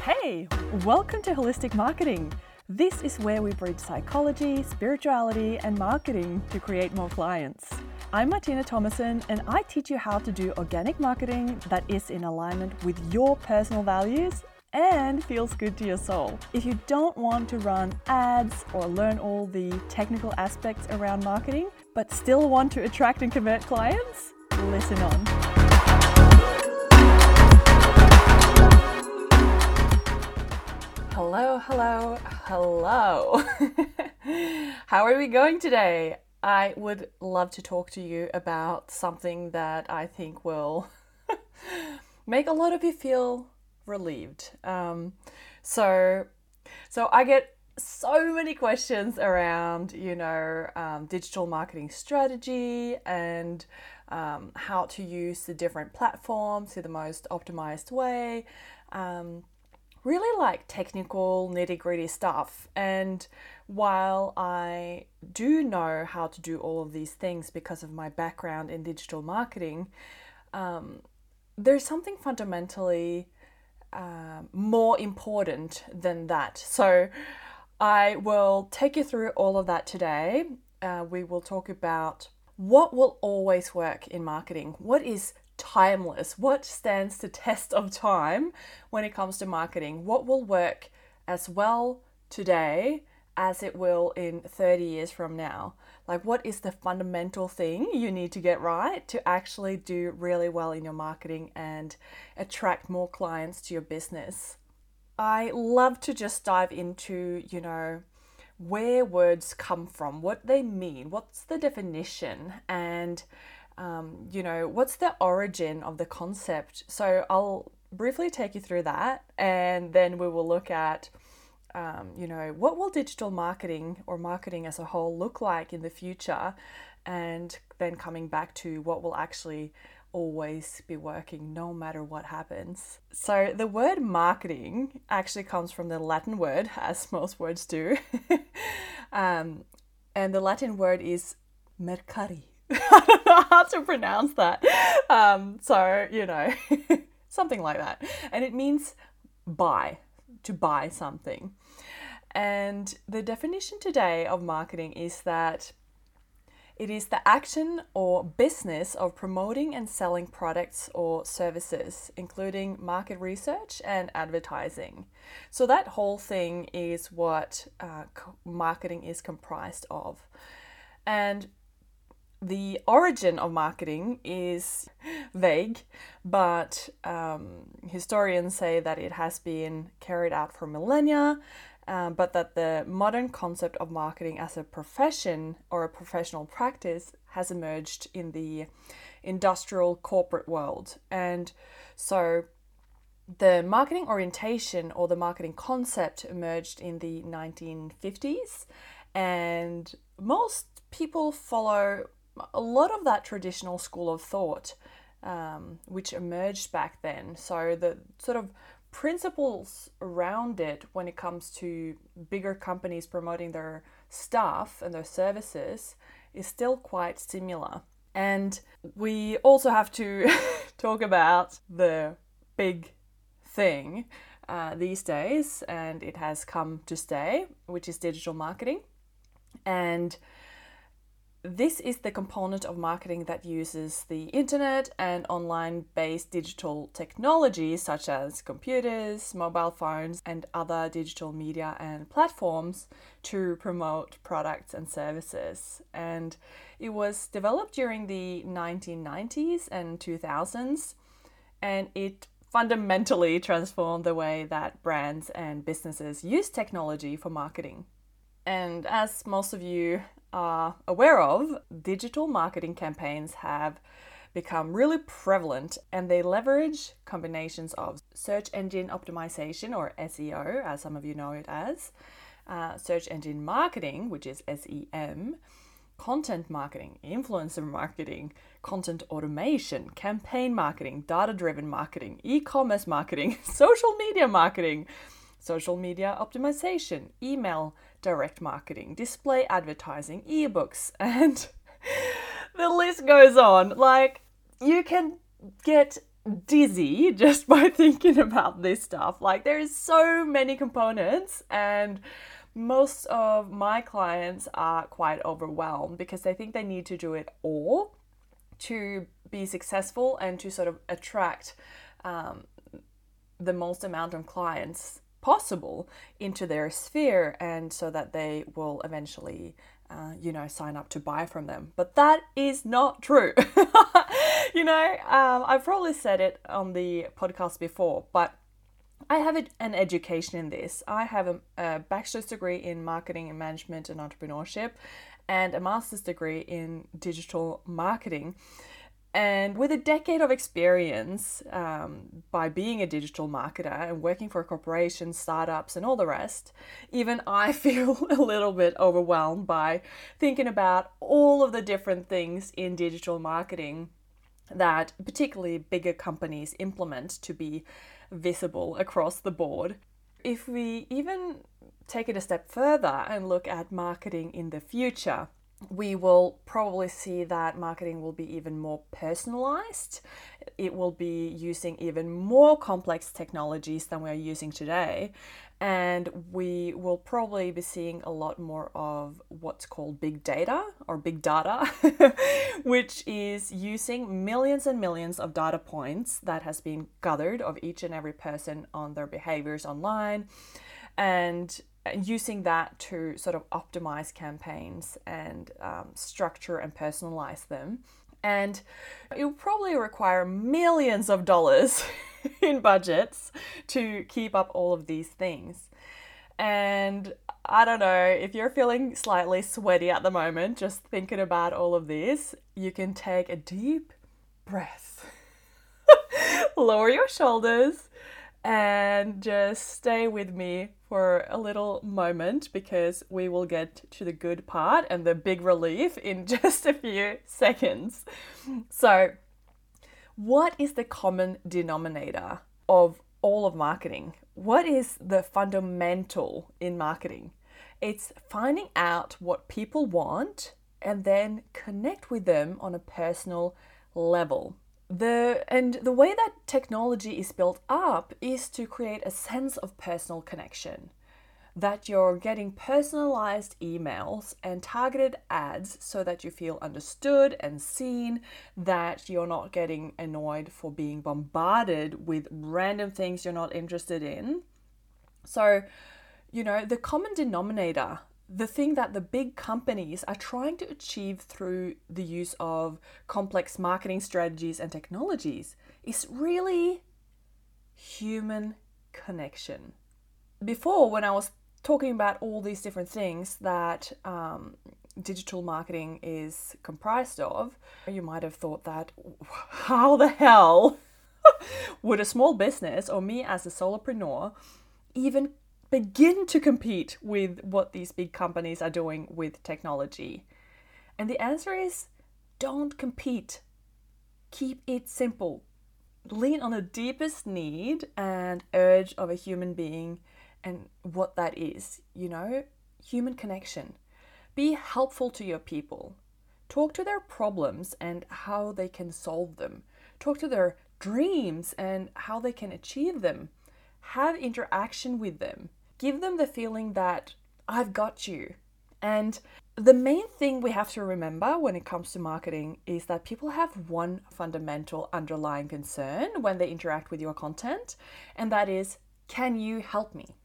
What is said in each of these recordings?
Hey, welcome to Holistic Marketing. This is where we bridge psychology, spirituality, and marketing to create more clients. I'm Martine Thomassen, and I teach you how to do organic marketing that is in alignment with your personal values and feels good to your soul. If you don't want to run ads or learn all the technical aspects around marketing, but still want to attract and convert clients, listen on. Hello, hello, hello. How are we going today? I would love to talk to you about something that I think will make a lot of you feel relieved. Um, so, so I get so many questions around, you know, um, digital marketing strategy and um, how to use the different platforms in the most optimized way. Um, really like technical, nitty gritty stuff. And while I do know how to do all of these things because of my background in digital marketing, um, there's something fundamentally uh, more important than that. So I will take you through all of that today. Uh, we will talk about what will always work in marketing. What is timeless? What stands the test of time when it comes to marketing? What will work as well today as it will in 30 years from now? Like, what is the fundamental thing you need to get right to actually do really well in your marketing and attract more clients to your business? I love to just dive into, you know, where words come from, what they mean, what's the definition, and um, you know, what's the origin of the concept? So I'll briefly take you through that and then we will look at, um, you know, what will digital marketing or marketing as a whole look like in the future? And then coming back to what will actually always be working no matter what happens. So the word marketing actually comes from the Latin word, as most words do. um, and the Latin word is mercari Don't know how to pronounce that. Um, so, you know, something like that. And it means buy, to buy something. And the definition today of marketing is that it is the action or business of promoting and selling products or services, including market research and advertising. So, that whole thing is what uh, marketing is comprised of. And the origin of marketing is vague, but um, historians say that it has been carried out for millennia, um, but that the modern concept of marketing as a profession or a professional practice has emerged in the industrial corporate world. And so the marketing orientation or the marketing concept emerged in the 1950s, and most people follow a lot of that traditional school of thought um, which emerged back then. So the sort of principles around it when it comes to bigger companies promoting their staff and their services is still quite similar. And we also have to talk about the big thing uh, these days, and it has come to stay, which is digital marketing. And this is the component of marketing that uses the internet and online based digital technologies such as computers, mobile phones, and other digital media and platforms to promote products and services. And it was developed during the 1990s and 2000s, and it fundamentally transformed the way that brands and businesses use technology for marketing. And as most of you are aware of, digital marketing campaigns have become really prevalent and they leverage combinations of search engine optimization or SEO, as some of you know it as, uh, search engine marketing, which is SEM, content marketing, influencer marketing, content automation, campaign marketing, data driven marketing, e commerce marketing, social media marketing, social media optimization, email direct marketing, display advertising, ebooks, and the list goes on. Like, you can get dizzy just by thinking about this stuff. Like, there's so many components, and most of my clients are quite overwhelmed because they think they need to do it all to be successful and to sort of attract um, the most amount of clients possible into their sphere and so that they will eventually uh, you know sign up to buy from them but that is not true you know um, i've probably said it on the podcast before but I have an education in this. I have a, a, bachelor's degree in marketing and management and entrepreneurship, and a master's degree in digital marketing. And with a decade of experience um, by being a digital marketer and working for corporations, startups, and all the rest, even I feel a little bit overwhelmed by thinking about all of the different things in digital marketing that particularly bigger companies implement to be visible across the board. If we even take it a step further and look at marketing in the future, we will probably see that marketing will be even more personalized. It will be using even more complex technologies than we're using today. And we will probably be seeing a lot more of what's called big data or big data, which is using millions and millions of data points that has been gathered of each and every person on their behaviors online and using that to sort of optimize campaigns and um, structure and personalize them. And it will probably require millions of dollars in budgets to keep up all of these things. And I don't know, if you're feeling slightly sweaty at the moment, just thinking about all of this, you can take a deep breath, lower your shoulders, and just stay with me for a little moment because we will get to the good part and the big relief in just a few seconds. So, what is the common denominator of all of marketing? What is the fundamental in marketing? It's finding out what people want and then connect with them on a personal level the and the way that technology is built up is to create a sense of personal connection that you're getting personalized emails and targeted ads so that you feel understood and seen, that you're not getting annoyed for being bombarded with random things you're not interested in. So, you know, the common denominator the thing that the big companies are trying to achieve through the use of complex marketing strategies and technologies is really human connection. Before, when I was talking about all these different things that um, digital marketing is comprised of, you might have thought that how the hell would a small business or me as a solopreneur even begin to compete with what these big companies are doing with technology? And the answer is don't compete. Keep it simple. Lean on the deepest need and urge of a human being and what that is, you know, human connection. Be helpful to your people. Talk to their problems and how they can solve them. Talk to their dreams and how they can achieve them. Have interaction with them give them the feeling that I've got you. And the main thing we have to remember when it comes to marketing is that people have one fundamental underlying concern when they interact with your content, and that is can you help me?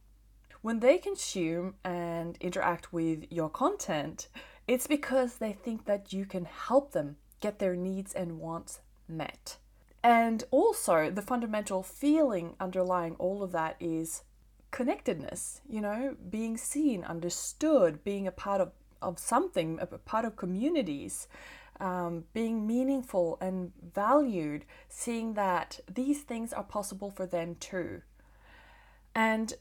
When they consume and interact with your content, it's because they think that you can help them get their needs and wants met. And also, the fundamental feeling underlying all of that is connectedness, you know, being seen, understood, being a part of, of something, a part of communities, um, being meaningful and valued, seeing that these things are possible for them too. And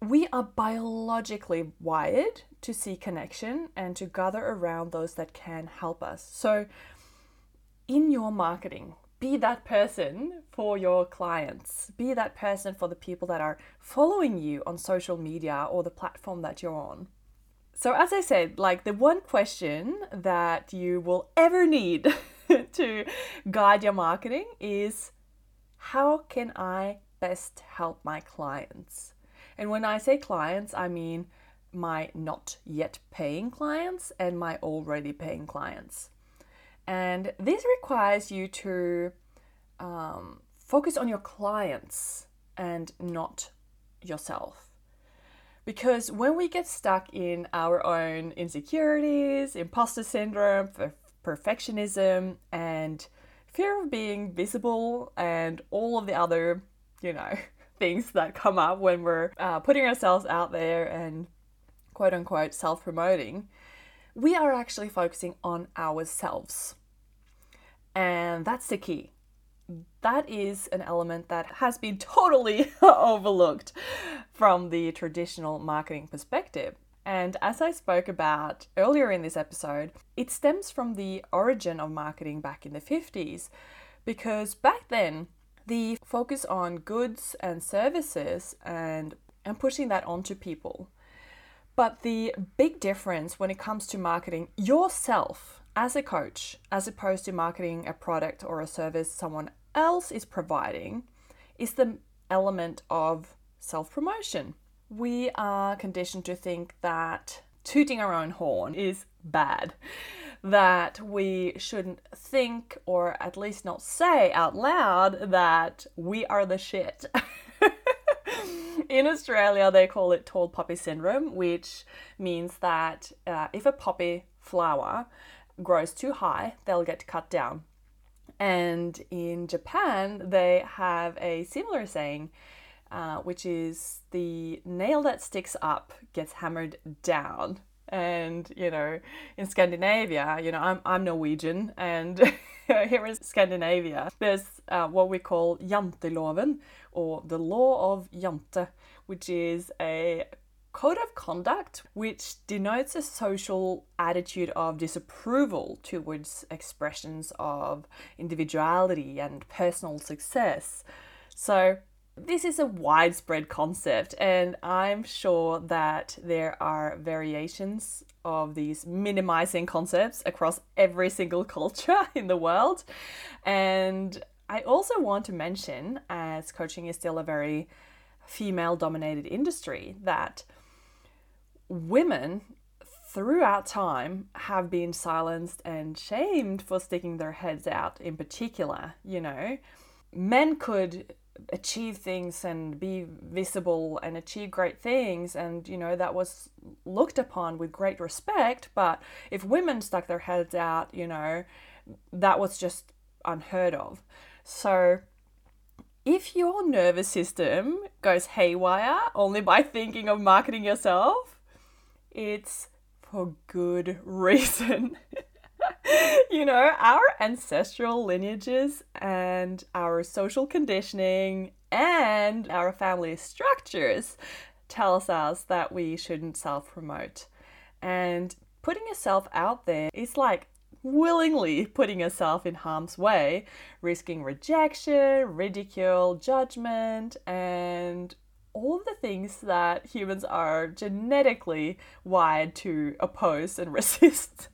we are biologically wired to see connection and to gather around those that can help us. So, in your marketing, be that person for your clients. Be that person for the people that are following you on social media or the platform that you're on. So, as I said, like the one question that you will ever need to guide your marketing is how can I best help my clients? And when I say clients, I mean my not yet paying clients and my already paying clients. And this requires you to um, focus on your clients and not yourself. Because when we get stuck in our own insecurities, imposter syndrome, perfectionism, and fear of being visible, and all of the other, you know, things that come up when we're uh, putting ourselves out there and quote unquote self promoting, we are actually focusing on ourselves. And that's the key. That is an element that has been totally overlooked from the traditional marketing perspective. And as I spoke about earlier in this episode, it stems from the origin of marketing back in the 50s. Because back then, the focus on goods and services and, and pushing that onto people but the big difference when it comes to marketing yourself as a coach, as opposed to marketing a product or a service someone else is providing, is the element of self promotion. We are conditioned to think that tooting our own horn is bad, that we shouldn't think or at least not say out loud that we are the shit. in Australia, they call it tall poppy syndrome, which means that uh, if a poppy flower grows too high, they'll get cut down. And in Japan, they have a similar saying, uh, which is the nail that sticks up gets hammered down. And, you know, in Scandinavia, you know, I'm, I'm Norwegian, and here in Scandinavia, there's uh, what we call janteloven, or the law of jante, which is a code of conduct which denotes a social attitude of disapproval towards expressions of individuality and personal success. So, this is a widespread concept, and I'm sure that there are variations of these minimizing concepts across every single culture in the world. And I also want to mention, as coaching is still a very female dominated industry, that women throughout time have been silenced and shamed for sticking their heads out in particular. You know, men could achieve things and be visible and achieve great things. And you know that was looked upon with great respect. But if women stuck their heads out you know that was just unheard of. So if your nervous system goes haywire only by thinking of marketing yourself it's for good reason you know, our ancestral lineages and our social conditioning and our family structures tells us that we shouldn't self promote. And putting yourself out there is like willingly putting yourself in harm's way, risking rejection, ridicule, judgment, and all the things that humans are genetically wired to oppose and resist.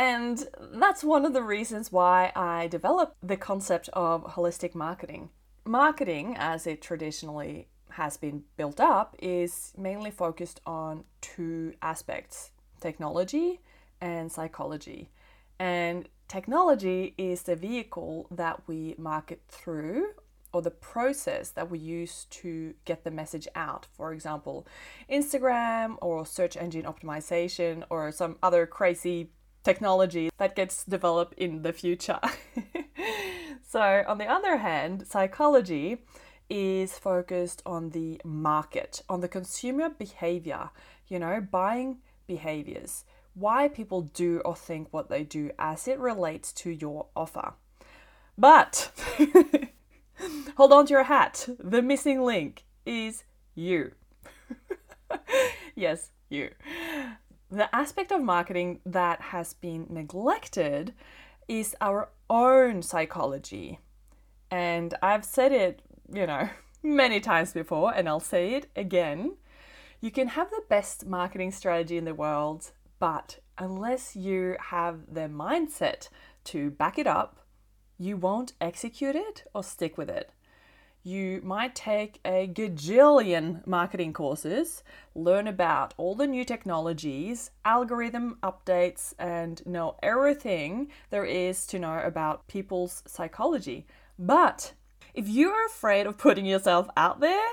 And that's one of the reasons why I developed the concept of holistic marketing. Marketing, as it traditionally has been built up, is mainly focused on two aspects technology and psychology. And technology is the vehicle that we market through or the process that we use to get the message out. For example, Instagram or search engine optimization or some other crazy technology that gets developed in the future. so, on the other hand, psychology is focused on the market, on the consumer behavior, you know, buying behaviors, why people do or think what they do as it relates to your offer. But hold on to your hat. The missing link is you. yes, you the aspect of marketing that has been neglected is our own psychology. And I've said it, you know, many times before, and I'll say it again. You can have the best marketing strategy in the world, but unless you have the mindset to back it up, you won't execute it or stick with it. You might take a gajillion marketing courses, learn about all the new technologies, algorithm updates, and know everything there is to know about people's psychology. But if you're afraid of putting yourself out there,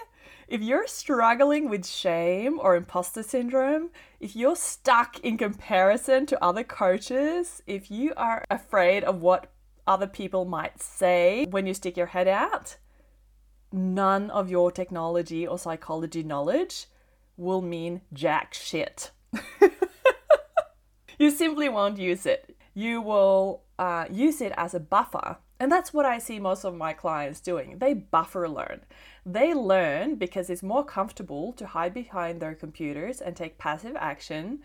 if you're struggling with shame or imposter syndrome, if you're stuck in comparison to other coaches, if you are afraid of what other people might say when you stick your head out, none of your technology or psychology knowledge will mean jack shit. you simply won't use it. You will uh, use it as a buffer. And that's what I see most of my clients doing. They buffer learn. They learn because it's more comfortable to hide behind their computers and take passive action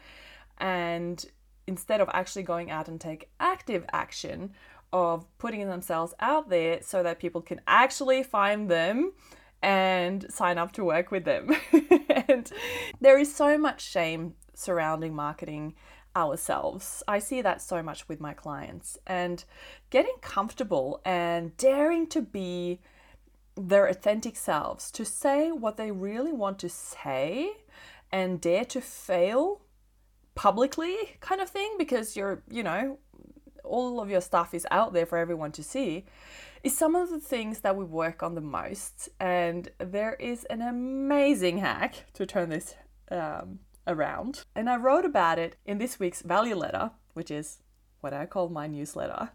and instead of actually going out and take active action of putting themselves out there so that people can actually find them and sign up to work with them. and there is so much shame surrounding marketing ourselves. I see that so much with my clients. And getting comfortable and daring to be their authentic selves, to say what they really want to say and dare to fail publicly, kind of thing, because you're, you know, all of your stuff is out there for everyone to see, is some of the things that we work on the most. And there is an amazing hack to turn this um, around. And I wrote about it in this week's value letter, which is what I call my newsletter.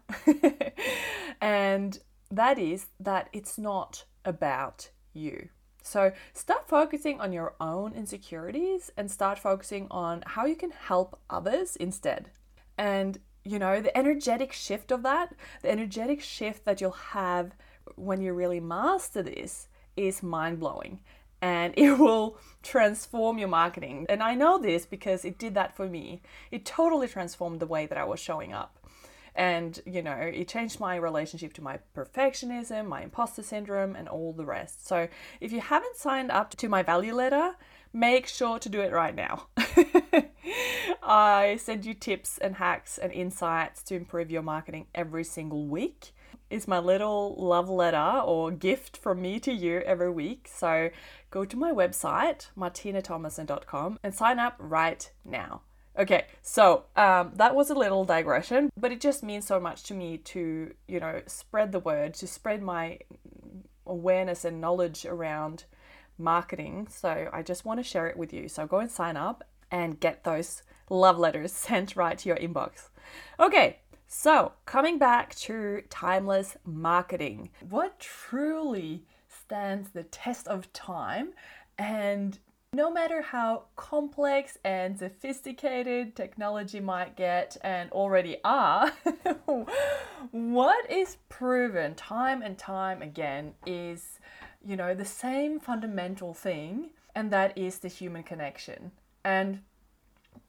and that is that it's not about you. So start focusing on your own insecurities and start focusing on how you can help others instead. And you know, the energetic shift of that, the energetic shift that you'll have when you really master this is mind blowing and it will transform your marketing. And I know this because it did that for me. It totally transformed the way that I was showing up. And, you know, it changed my relationship to my perfectionism, my imposter syndrome, and all the rest. So, if you haven't signed up to my value letter, make sure to do it right now. I send you tips and hacks and insights to improve your marketing every single week. It's my little love letter or gift from me to you every week. So go to my website, martinethomassen.com, and sign up right now. Okay, so um, that was a little digression, but it just means so much to me to, you know, spread the word, to spread my awareness and knowledge around marketing. So I just want to share it with you. So go and sign up and get those love letters sent right to your inbox. Okay, so coming back to timeless marketing, what truly stands the test of time and no matter how complex and sophisticated technology might get and already are, what is proven time and time again is you know, the same fundamental thing, and that is the human connection. And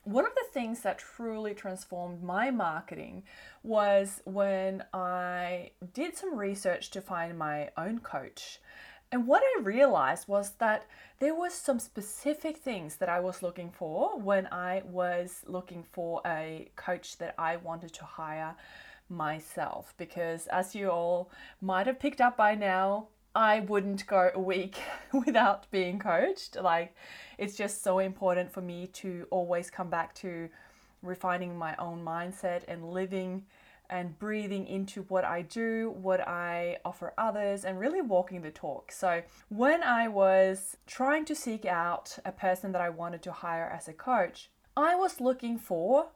one of the things that truly transformed my marketing was when I did some research to find my own coach. And what I realized was that there was some specific things that I was looking for when I was looking for a coach that I wanted to hire myself because as you all might have picked up by now, I wouldn't go a week without being coached. Like, it's just so important for me to always come back to refining my own mindset and living and breathing into what I do, what I offer others, and really walking the talk. So, when I was trying to seek out a person that I wanted to hire as a coach, I was looking for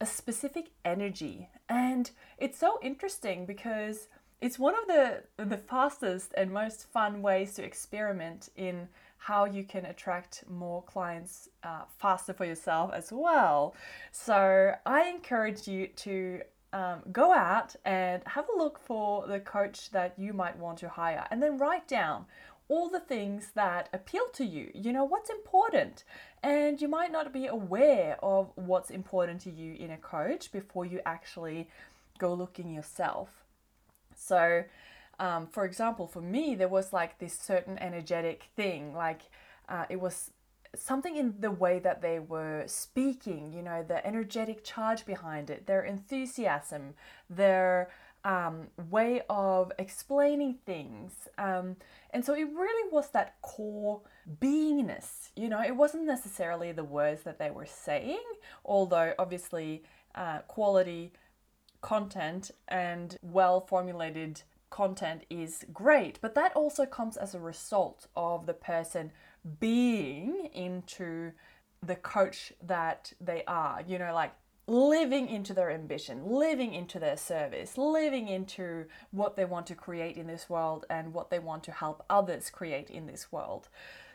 a specific energy. And it's so interesting because it's one of the the fastest and most fun ways to experiment in how you can attract more clients uh, faster for yourself as well. So I encourage you to um, go out and have a look for the coach that you might want to hire, and then write down all the things that appeal to you. You know what's important, and you might not be aware of what's important to you in a coach before you actually go looking yourself. So, um, for example, for me, there was like this certain energetic thing, like uh, it was something in the way that they were speaking, you know, the energetic charge behind it, their enthusiasm, their um, way of explaining things. Um, and so it really was that core beingness. You know, it wasn't necessarily the words that they were saying, although obviously uh, quality content and well formulated content is great, but that also comes as a result of the person being into the coach that they are. You know, like living into their ambition, living into their service, living into what they want to create in this world and what they want to help others create in this world.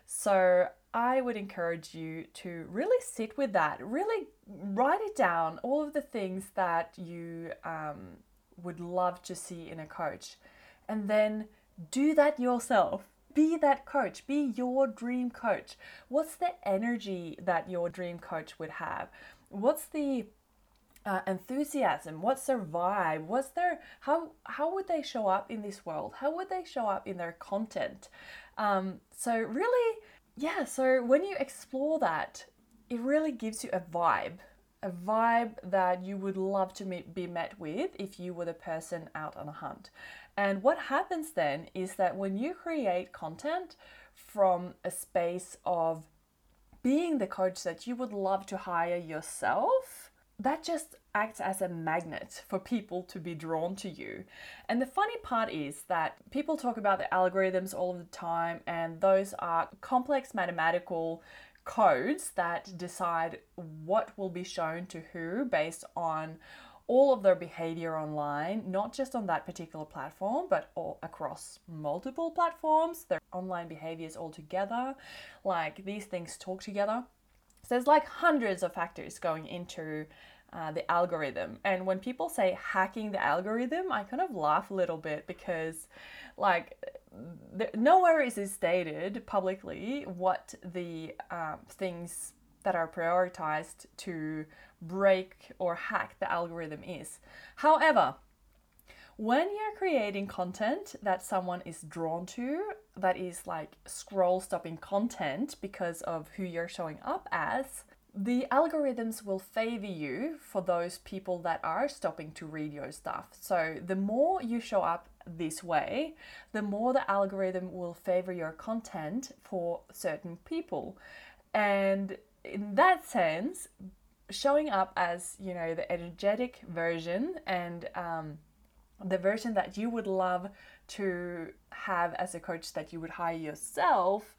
So, I would encourage you to really sit with that, really write it down, all of the things that you um, would love to see in a coach, and then do that yourself. Be that coach, be your dream coach. What's the energy that your dream coach would have? What's the uh, enthusiasm? What's their vibe? What's their how how would they show up in this world? How would they show up in their content? Um, so really yeah so when you explore that it really gives you a vibe a vibe that you would love to meet, be met with if you were the person out on a hunt. And what happens then is that when you create content from a space of being the coach that you would love to hire yourself that just acts as a magnet for people to be drawn to you. And the funny part is that people talk about the algorithms all the time, and those are complex mathematical codes that decide what will be shown to who based on all of their behavior online, not just on that particular platform, but across multiple platforms, their online behaviors all together. Like these things talk together. So there's like hundreds of factors going into uh, the algorithm. And when people say hacking the algorithm, I kind of laugh a little bit because, like, nowhere is it stated publicly what the um, things that are prioritized to break or hack the algorithm is. However, when you're creating content that someone is drawn to, that is like scroll stopping content because of who you're showing up as, the algorithms will favor you for those people that are stopping to read your stuff. So the more you show up this way, the more the algorithm will favor your content for certain people. And in that sense, showing up as, you know, the energetic version and um, the version that you would love to have as a coach that you would hire yourself,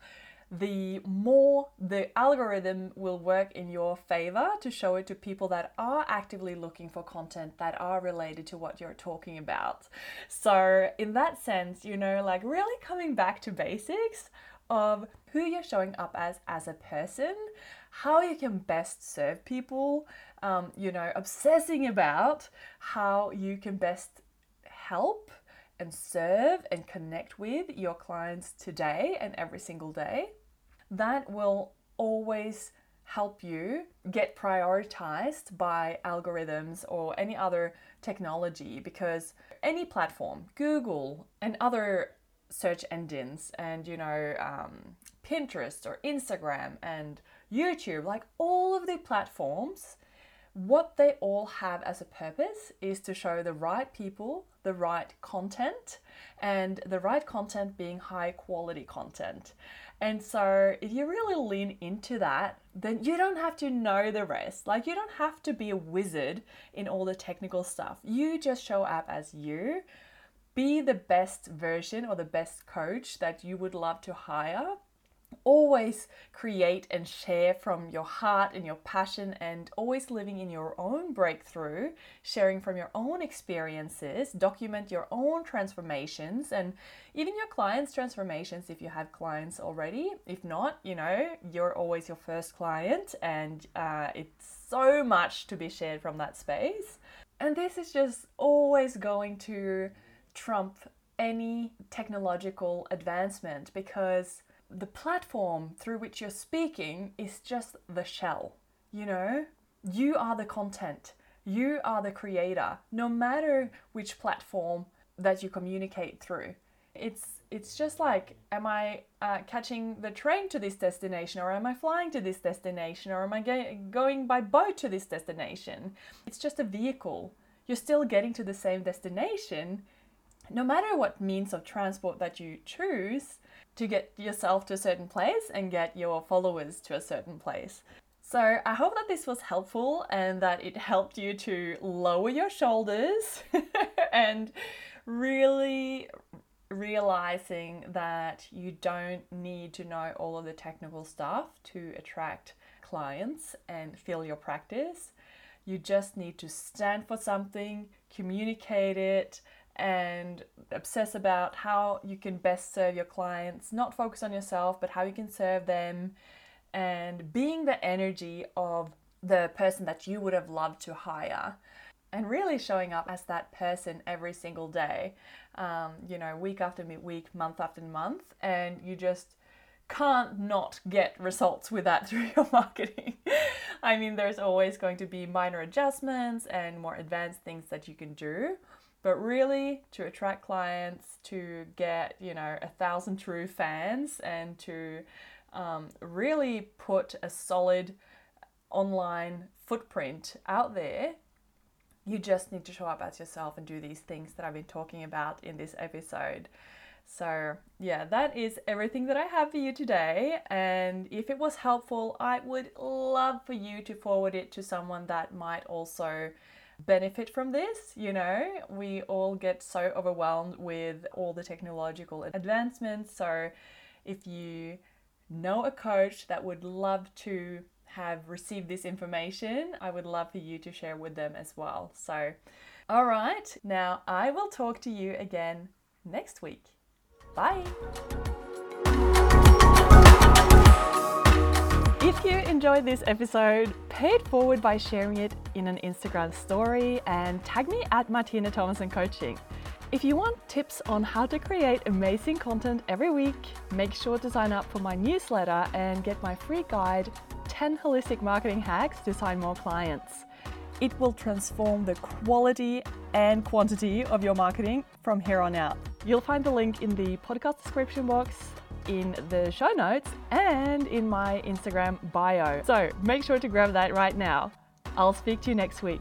the more the algorithm will work in your favor to show it to people that are actively looking for content that are related to what you're talking about. So, in that sense, you know, like really coming back to basics of who you're showing up as as a person, how you can best serve people, um, you know, obsessing about how you can best help and serve and connect with your clients today and every single day. That will always help you get prioritized by algorithms or any other technology because any platform, Google and other search engines, and you know, um, Pinterest or Instagram and YouTube, like all of the platforms, what they all have as a purpose is to show the right people the right content and the right content being high quality content. And so, if you really lean into that, then you don't have to know the rest. Like, you don't have to be a wizard in all the technical stuff. You just show up as you, be the best version or the best coach that you would love to hire, always create and share from your heart and your passion and always living in your own breakthrough, sharing from your own experiences, document your own transformations and even your clients' transformations if you have clients already. If not, you know, you're always your first client and uh, it's so much to be shared from that space. And this is just always going to trump any technological advancement because the platform through which you're speaking is just the shell. You know, you are the content, you are the creator, no matter which platform that you communicate through. It's it's just like, am I uh, catching the train to this destination, or am I flying to this destination, or am I going by boat to this destination? It's just a vehicle. you're still getting to the same destination no matter what means of transport that you choose to get yourself to a certain place and get your followers to a certain place. So, I hope that this was helpful and that it helped you to lower your shoulders and really realizing that you don't need to know all of the technical stuff to attract clients and fill your practice. You just need to stand for something, communicate it, and obsess about how you can best serve your clients, not focus on yourself, but how you can serve them, and being the energy of the person that you would have loved to hire. And really showing up as that person every single day, um, you know, week after week, month after month, and you just can't not get results with that through your marketing. I mean, there's always going to be minor adjustments and more advanced things that you can do. But really, to attract clients, to get, you know, a thousand true fans, and to um, really put a solid online footprint out there, you just need to show up as yourself and do these things that I've been talking about in this episode. So, yeah, that is everything that I have for you today. And if it was helpful, I would love for you to forward it to someone that might also benefit from this. You know, we all get so overwhelmed with all the technological advancements. So, if you know a coach that would love to have received this information, I would love for you to share with them as well. So, all right, now I will talk to you again next week. Bye. If you enjoyed this episode, pay it forward by sharing it in an Instagram story and tag me at Martine Thomassen Coaching. If you want tips on how to create amazing content every week, make sure to sign up for my newsletter and get my free guide 10 holistic marketing hacks to sign more clients. It will transform the quality and quantity of your marketing from here on out. You'll find the link in the podcast description box in the show notes and in my Instagram bio. So make sure to grab that right now. I'll speak to you next week.